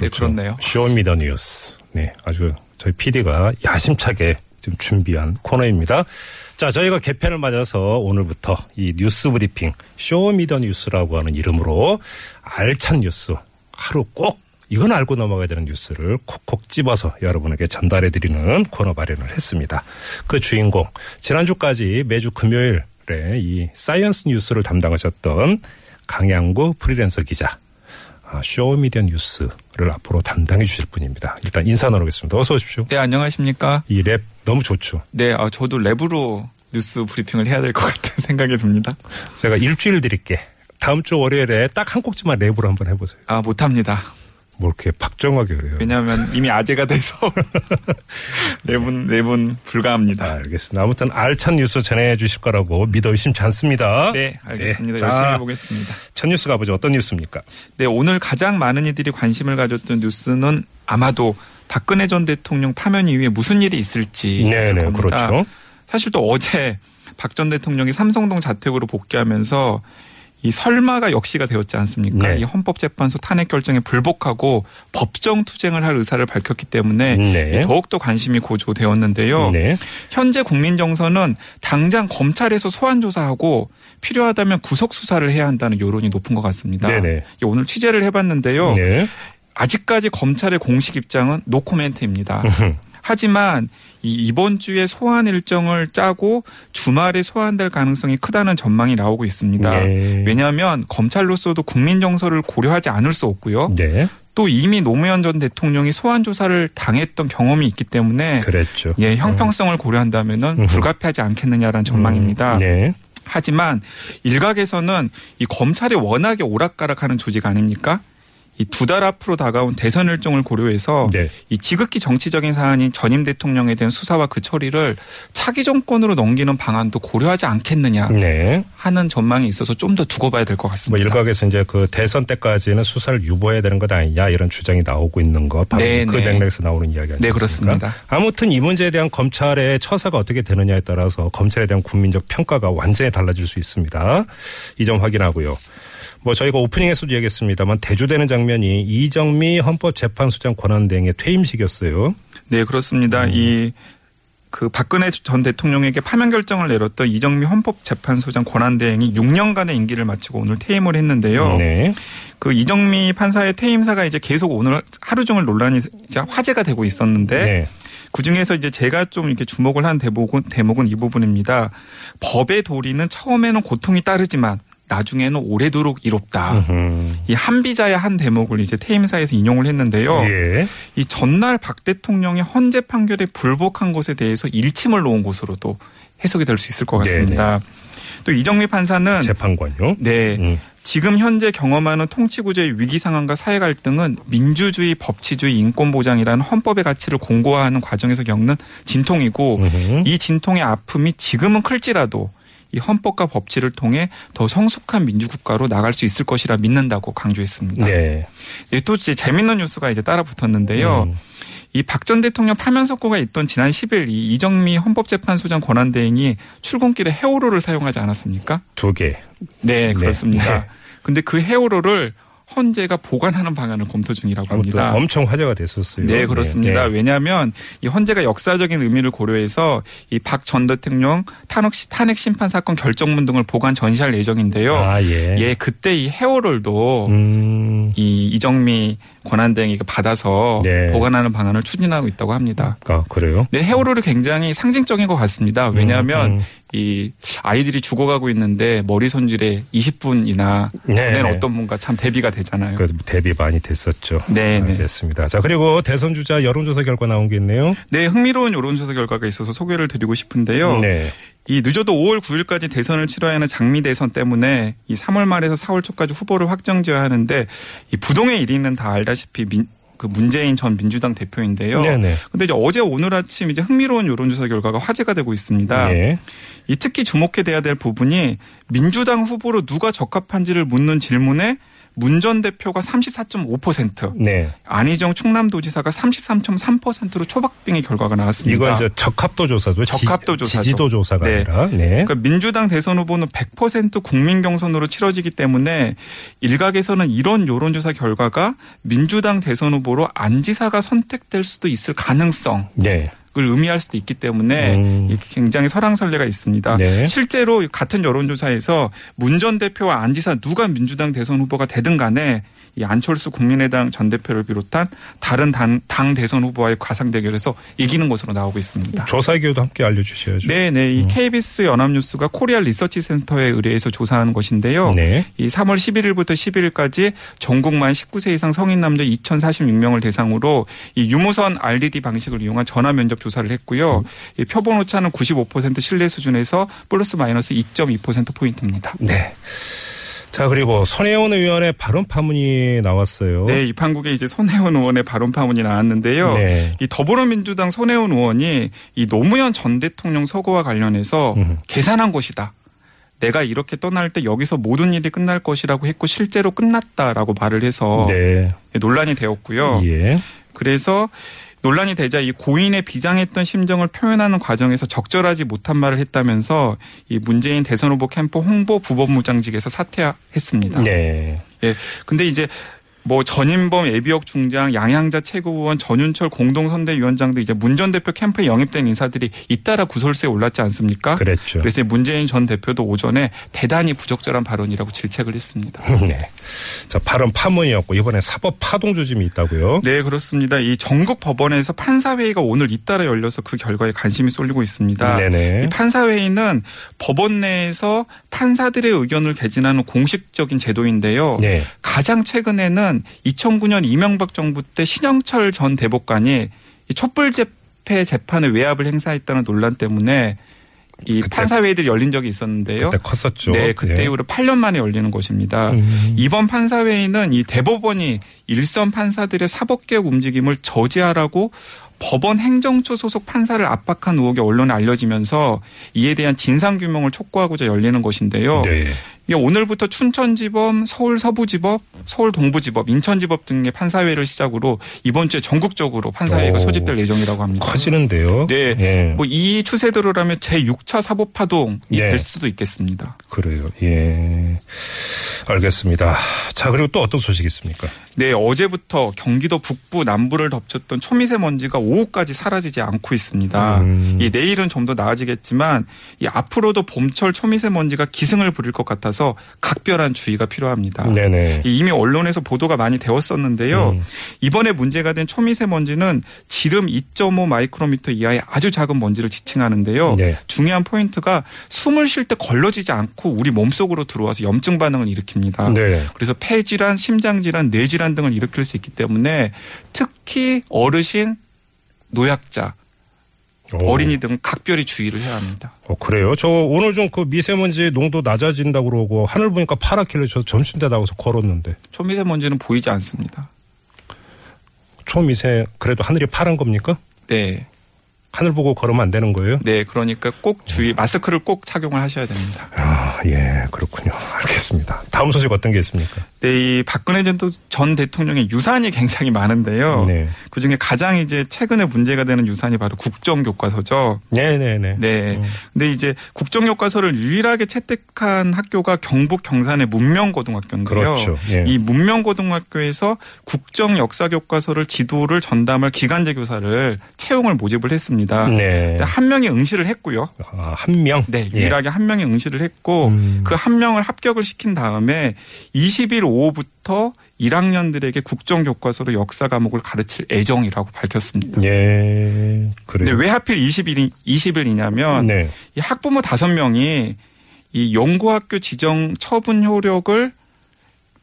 네, 그렇네요. Show Me the 뉴스. 네, 아주 저희 PD가 야심차게 좀 준비한 코너입니다. 자, 저희가 개편을 맞아서 오늘부터 이 뉴스 브리핑 Show Me the 뉴스라고 하는 이름으로 알찬 뉴스 하루 꼭 이건 알고 넘어가야 되는 뉴스를 콕콕 집어서 여러분에게 전달해 드리는 코너 마련을 했습니다. 그 주인공 지난주까지 매주 금요일에 이 science 뉴스를 담당하셨던 강양구 프리랜서 기자 아, Show Me the 뉴스를 앞으로 담당해 주실 분입니다. 일단 인사 나누겠습니다. 어서 오십시오. 네, 안녕하십니까. 이 랩 너무 좋죠. 네, 아, 저도 랩으로 뉴스 브리핑을 해야 될 것 같은 생각이 듭니다. 제가 일주일 드릴게. 다음 주 월요일에 딱 한 곡지만 랩으로 한번 해보세요. 아, 못합니다. 뭐 이렇게 박정하게 그래요. 왜냐하면 이미 아재가 돼서 랩은, 랩은 불가합니다. 알겠습니다. 아무튼 알찬 뉴스 전해주실 거라고 믿어 의심치 않습니다. 네, 알겠습니다. 네, 자, 열심히 해보겠습니다. 첫 뉴스 가보죠. 어떤 뉴스입니까? 네, 오늘 가장 많은 이들이 관심을 가졌던 뉴스는 아마도 박근혜 전 대통령 파면 이후에 무슨 일이 있을지 네, 네. 그렇죠. 사실 또 어제 박 전 대통령이 삼성동 자택으로 복귀하면서 이 설마가 역시가 되었지 않습니까? 네. 이 헌법재판소 탄핵 결정에 불복하고 법정 투쟁을 할 의사를 밝혔기 때문에 네. 더욱더 관심이 고조되었는데요. 네. 현재 국민 정서는 당장 검찰에서 소환 조사하고 필요하다면 구속 수사를 해야 한다는 여론이 높은 것 같습니다. 오늘 취재를 해봤는데요. 네. 아직까지 검찰의 공식 입장은 노코멘트입니다. 하지만 이 이번 주에 소환 일정을 짜고 주말에 소환될 가능성이 크다는 전망이 나오고 있습니다. 네. 왜냐하면 검찰로서도 국민 정서를 고려하지 않을 수 없고요. 네. 또 이미 노무현 전 대통령이 소환 조사를 당했던 경험이 있기 때문에 그랬죠. 예, 형평성을 고려한다면은 음. 불가피하지 않겠느냐라는 전망입니다. 네. 하지만 일각에서는 이 검찰이 워낙에 오락가락하는 조직 아닙니까? 이 두 달 앞으로 다가온 대선 일정을 고려해서 네. 이 지극히 정치적인 사안인 전임 대통령에 대한 수사와 그 처리를 차기 정권으로 넘기는 방안도 고려하지 않겠느냐 네. 하는 전망이 있어서 좀 더 두고 봐야 될것뭐 같습니다. 일각에서 이제 그 대선 때까지는 수사를 유보해야 되는 것 아니냐 이런 주장이 나오고 있는 거 바로 네, 그 네. 맥락에서 나오는 이야기 아니겠습니까? 네, 그렇습니다. 아무튼 이 문제에 대한 검찰의 처사가 어떻게 되느냐에 따라서 검찰에 대한 국민적 평가가 완전히 달라질 수 있습니다. 이 점 확인하고요. 뭐 저희가 오프닝에서도 얘기했습니다만 대조되는 장면이 이정미 헌법재판소장 권한대행의 퇴임식이었어요. 네, 그렇습니다. 음. 이그 박근혜 전 대통령에게 파면 결정을 내렸던 이정미 헌법재판소장 권한대행이 6년간의 임기를 마치고 오늘 퇴임을 했는데요. 네. 그 이정미 판사의 퇴임사가 이제 계속 오늘 하루 종일 논란이 이제 화제가 되고 있었는데 네. 그 중에서 이제 제가 좀 이렇게 주목을 한 대목은 대목은 이 부분입니다. 법의 도리는 처음에는 고통이 따르지만 나중에는 오래도록 이롭다. 음. 이 한비자의 한 대목을 이제 퇴임사에서 인용을 했는데요. 예. 이 전날 박 대통령의 헌재 판결에 불복한 것에 대해서 일침을 놓은 것으로도 해석이 될 수 있을 것 같습니다. 또 이정미 판사는 재판관요. 네. 음. 지금 현재 경험하는 통치구조의 위기 상황과 사회 갈등은 민주주의, 법치주의, 인권 보장이라는 헌법의 가치를 공고화하는 과정에서 겪는 진통이고 음흠. 이 진통의 아픔이 지금은 클지라도 이 헌법과 법치를 통해 더 성숙한 민주국가로 나갈 수 있을 것이라 믿는다고 강조했습니다. 네. 예, 또 이제 재밌는 뉴스가 이제 따라 붙었는데요. 음. 이박전 대통령 파면 석고가 있던 지난 10일 이 이정미 헌법재판소장 권한대행이 출근길에 헤어로를 사용하지 않았습니까? 두 개. 네, 그렇습니다. 네. 근데 그 헤어로를 헌재가 보관하는 방안을 검토 중이라고 합니다. 엄청 화제가 됐었어요. 네, 그렇습니다. 네. 왜냐하면 이 헌재가 역사적인 의미를 고려해서 이 박 전 대통령 탄핵, 시- 탄핵 심판 사건 결정문 등을 보관 전시할 예정인데요. 아, 예. 예, 그때 이 헤어롤도 음. 이 이정미 권한대행이 받아서 네. 보관하는 방안을 추진하고 있다고 합니다. 아, 그래요? 네, 헤어롤이 굉장히 상징적인 것 같습니다. 왜냐하면 음, 음. 이 아이들이 죽어가고 있는데 머리 손질에 20분이나 네. 보낸 어떤 분과 참 대비가 되잖아요. 그래도 대비 많이 됐었죠. 네, 네. 알겠습니다. 자, 그리고 대선 주자 여론조사 결과 나온 게 있네요. 네, 흥미로운 여론조사 결과가 있어서 소개를 드리고 싶은데요. 네. 이 늦어도 5월 9일까지 대선을 치러야 하는 장미 대선 때문에 이 3월 말에서 4월 초까지 후보를 확정지어야 하는데 이 부동의 1위는 다 알다시피 민, 그 문재인 전 민주당 대표인데요. 네네. 근데 이제 어제 오늘 아침 이제 흥미로운 여론조사 결과가 화제가 되고 있습니다. 예. 이 특히 주목해야 될 부분이 민주당 후보로 누가 적합한지를 묻는 질문에 문 전 대표가 34.5%, 네. 안희정 충남도지사가 33.3%로 초박빙의 결과가 나왔습니다. 이건 이제 적합도 조사도 적합도 조사죠. 지지도 조사가 네. 아니라 네. 그러니까 민주당 대선 후보는 100% 국민 경선으로 치러지기 때문에 일각에서는 이런 여론조사 결과가 민주당 대선 후보로 안 지사가 선택될 수도 있을 가능성. 네. 을 의미할 수도 있기 때문에 음. 굉장히 설왕설래가 있습니다. 네. 실제로 같은 여론조사에서 문 전 대표와 안 지사 누가 민주당 대선 후보가 되든 간에 이 안철수 국민의당 전 대표를 비롯한 다른 당, 당 대선 후보와의 가상 대결에서 이기는 것으로 나오고 있습니다. 조사 개요도 함께 알려주셔야죠. 네, 네. 음. 이 KBS 연합뉴스가 코리아 리서치 센터에 의뢰해서 조사한 것인데요. 네. 이 3월 11일부터 11일까지 전국 만 19세 이상 성인 남녀 2,046명을 대상으로 이 유무선 RDD 방식을 이용한 전화 면접 조사 를 했고요. 이 표본 오차는 95% 신뢰 수준에서 플러스 마이너스 2.2% 포인트입니다. 네. 자 그리고 손혜원 의원의 발언 파문이 나왔어요. 네, 이 판국에 이제 손혜원 의원의 발언 파문이 나왔는데요. 네. 이 더불어민주당 손혜원 의원이 이 노무현 전 대통령 서거와 관련해서 음. 계산한 것이다. 내가 이렇게 떠날 때 여기서 모든 일이 끝날 것이라고 했고 실제로 끝났다라고 말을 해서 네. 논란이 되었고요. 예. 그래서 논란이 되자 이 고인의 비장했던 심정을 표현하는 과정에서 적절하지 못한 말을 했다면서 이 문재인 대선 후보 캠프 홍보 부법무장직에서 사퇴했습니다. 네. 예. 근데 이제 뭐 전인범 예비역 중장, 양양자 최고위원, 전윤철 공동선대위원장 등 이제 문 전 대표 캠프에 영입된 인사들이 잇따라 구설수에 올랐지 않습니까? 그랬죠. 그래서 문재인 전 대표도 오전에 대단히 부적절한 발언이라고 질책을 했습니다. 네. 자 발언 파문이었고 이번에 사법 파동 조짐이 있다고요. 네, 그렇습니다. 이 전국 법원에서 판사 회의가 오늘 잇따라 열려서 그 결과에 관심이 쏠리고 있습니다. 네네. 이 판사 회의는 법원 내에서 판사들의 의견을 개진하는 공식적인 제도인데요. 네. 가장 최근에는 2009년 이명박 정부 때 신영철 전 대법관이 이 촛불 집회 재판에 외압을 행사했다는 논란 때문에 이 판사회의들이 열린 적이 있었는데요. 그때 컸었죠. 네, 그때 예. 이후로 8년 만에 열리는 것입니다. 음. 이번 판사회의는 이 대법원이 일선 판사들의 사법개혁 움직임을 저지하라고 법원 행정처 소속 판사를 압박한 의혹이 언론에 알려지면서 이에 대한 진상 규명을 촉구하고자 열리는 것인데요. 네. 이게 오늘부터 춘천지법, 서울 서부지법, 서울 동부지법, 인천지법 등의 판사회를 시작으로 이번 주에 전국적으로 판사회가 오. 소집될 예정이라고 합니다. 커지는데요. 네. 예. 뭐이 추세대로라면 제6차 사법파동이 예. 될 수도 있겠습니다. 그래요. 예. 알겠습니다. 자 그리고 또 어떤 소식이 있습니까? 네, 어제부터 경기도 북부 남부를 덮쳤던 초미세먼지가 오후까지 사라지지 않고 있습니다. 음. 이 내일은 좀 더 나아지겠지만 이 앞으로도 봄철 초미세먼지가 기승을 부릴 것 같아서 각별한 주의가 필요합니다. 네네. 이 이미 언론에서 보도가 많이 되었었는데요. 음. 이번에 문제가 된 초미세먼지는 지름 2.5 마이크로미터 이하의 아주 작은 먼지를 지칭하는데요. 네. 중요한 포인트가 숨을 쉴 때 걸러지지 않고 우리 몸속으로 들어와서 염증 반응을 일으킵니다. 네. 그래서 폐질환, 심장질환, 뇌질환 등을 일으킬 수 있기 때문에 특히 어르신, 노약자, 오. 어린이 등 각별히 주의를 해야 합니다. 어, 그래요? 저 오늘 좀 그 미세먼지 농도 낮아진다고 그러고 하늘 보니까 파랗길래 저 점심때 나가서 걸었는데 초미세먼지는 보이지 않습니다. 초미세 그래도 하늘이 파란 겁니까? 네. 하늘 보고 걸으면 안 되는 거예요? 네. 그러니까 꼭 주의, 마스크를 꼭 착용을 하셔야 됩니다. 아, 예, 그렇군요. 알겠습니다. 다음 소식 어떤 게 있습니까? 네. 이 박근혜 전, 전 대통령의 유산이 굉장히 많은데요. 네. 그 중에 가장 이제 최근에 문제가 되는 유산이 바로 국정교과서죠. 네네네. 네. 음. 근데 이제 국정교과서를 유일하게 채택한 학교가 경북 경산의 문명고등학교인데요. 그렇죠. 예. 이 문명고등학교에서 국정역사교과서를 지도를 전담할 기간제 교사를 채용을 모집을 했습니다. 네. 한 명이 응시를 했고요. 아, 한 명? 네, 예. 유일하게 한 명이 응시를 했고 음. 그한 명을 합격을 시킨 다음에 20일 오후부터 1학년들에게 국정 교과서로 역사 과목을 가르칠 예정이라고 밝혔습니다. 예. 근데 왜 하필 20일 20일이냐면 네. 이 학부모 다섯 명이 이 연구학교 지정 처분 효력을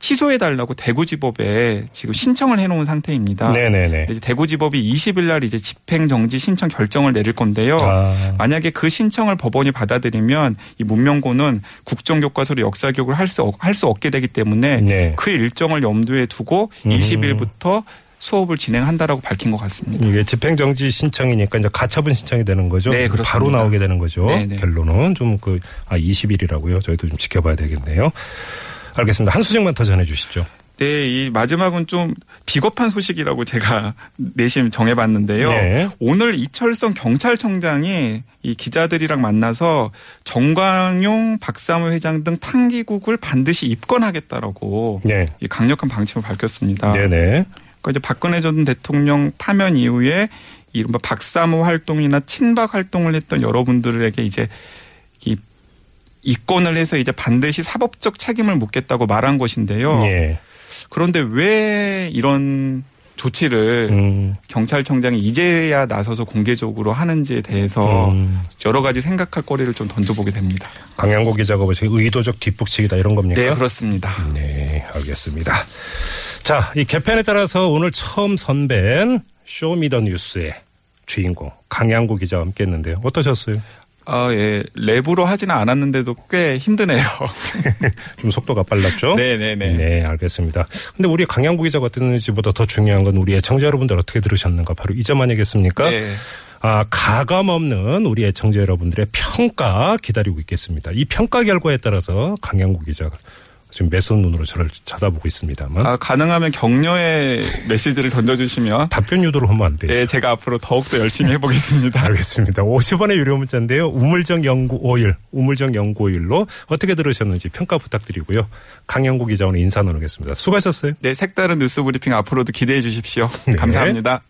취소해 달라고 대구지법에 지금 신청을 해놓은 상태입니다. 네네네. 이제 대구지법이 20일 날 이제 집행 정지 신청 결정을 내릴 건데요. 아, 만약에 그 신청을 법원이 받아들이면 이 문명고는 국정교과서로 역사교육을 할 수 할 수 없게 되기 때문에 네. 그 일정을 염두에 두고 음. 20일부터 수업을 진행한다라고 밝힌 것 같습니다. 이게 집행정지 신청이니까 이제 가처분 신청이 되는 거죠. 네, 그렇습니다. 바로 나오게 되는 거죠. 네, 네. 결론은 좀 그, 아, 20일이라고요. 저희도 좀 지켜봐야 되겠네요. 알겠습니다. 한 수직만 더 전해 주시죠. 네, 이 마지막은 좀 비겁한 소식이라고 제가 내심 정해봤는데요. 네. 오늘 이철성 경찰청장이 이 기자들이랑 만나서 정광용 박사무 회장 등 탕기국을 반드시 입건하겠다라고 네. 이 강력한 방침을 밝혔습니다. 네네. 그러니까 이제 박근혜 전 대통령 파면 이후에 이른바 박사모 활동이나 친박 활동을 했던 여러분들에게 이제 이 입건을 해서 이제 반드시 사법적 책임을 묻겠다고 말한 것인데요. 예. 그런데 왜 이런 조치를 음, 경찰청장이 이제야 나서서 공개적으로 하는지에 대해서 음. 여러 가지 생각할 거리를 좀 던져보게 됩니다. 강양고 기자가 보시기 의도적 뒷북치기다 이런 겁니까? 네, 그렇습니다. 네, 알겠습니다. 자, 이 개편에 따라서 오늘 처음 선배인 쇼미더뉴스의 주인공 강양구 기자와 함께했는데요. 어떠셨어요? 아, 예. 랩으로 하지는 않았는데도 꽤 힘드네요. 좀 속도가 빨랐죠? 네네네. 네, 알겠습니다. 근데 우리 강양구 기자가 어땠는지보다 더 중요한 건 우리 애청자 여러분들 어떻게 들으셨는가 바로 이 점 아니겠습니까? 네. 아, 가감 없는 우리 애청자 여러분들의 평가 기다리고 있겠습니다. 이 평가 결과에 따라서 강양구 기자가 지금 매선 눈으로 저를 쳐다보고 있습니다만 아, 가능하면 격려의 메시지를 던져주시면 답변 유도를 하면 안 되죠. 네, 제가 앞으로 더욱더 열심히 해보겠습니다. 알겠습니다. 50원의 유료 문자인데요. 우물정 연구 5일, 우물정 연구 5일로 어떻게 들으셨는지 평가 부탁드리고요. 강영구 기자 오늘 인사 나누겠습니다. 수고하셨어요. 네, 색다른 뉴스 브리핑 앞으로도 기대해 주십시오. 네. 감사합니다.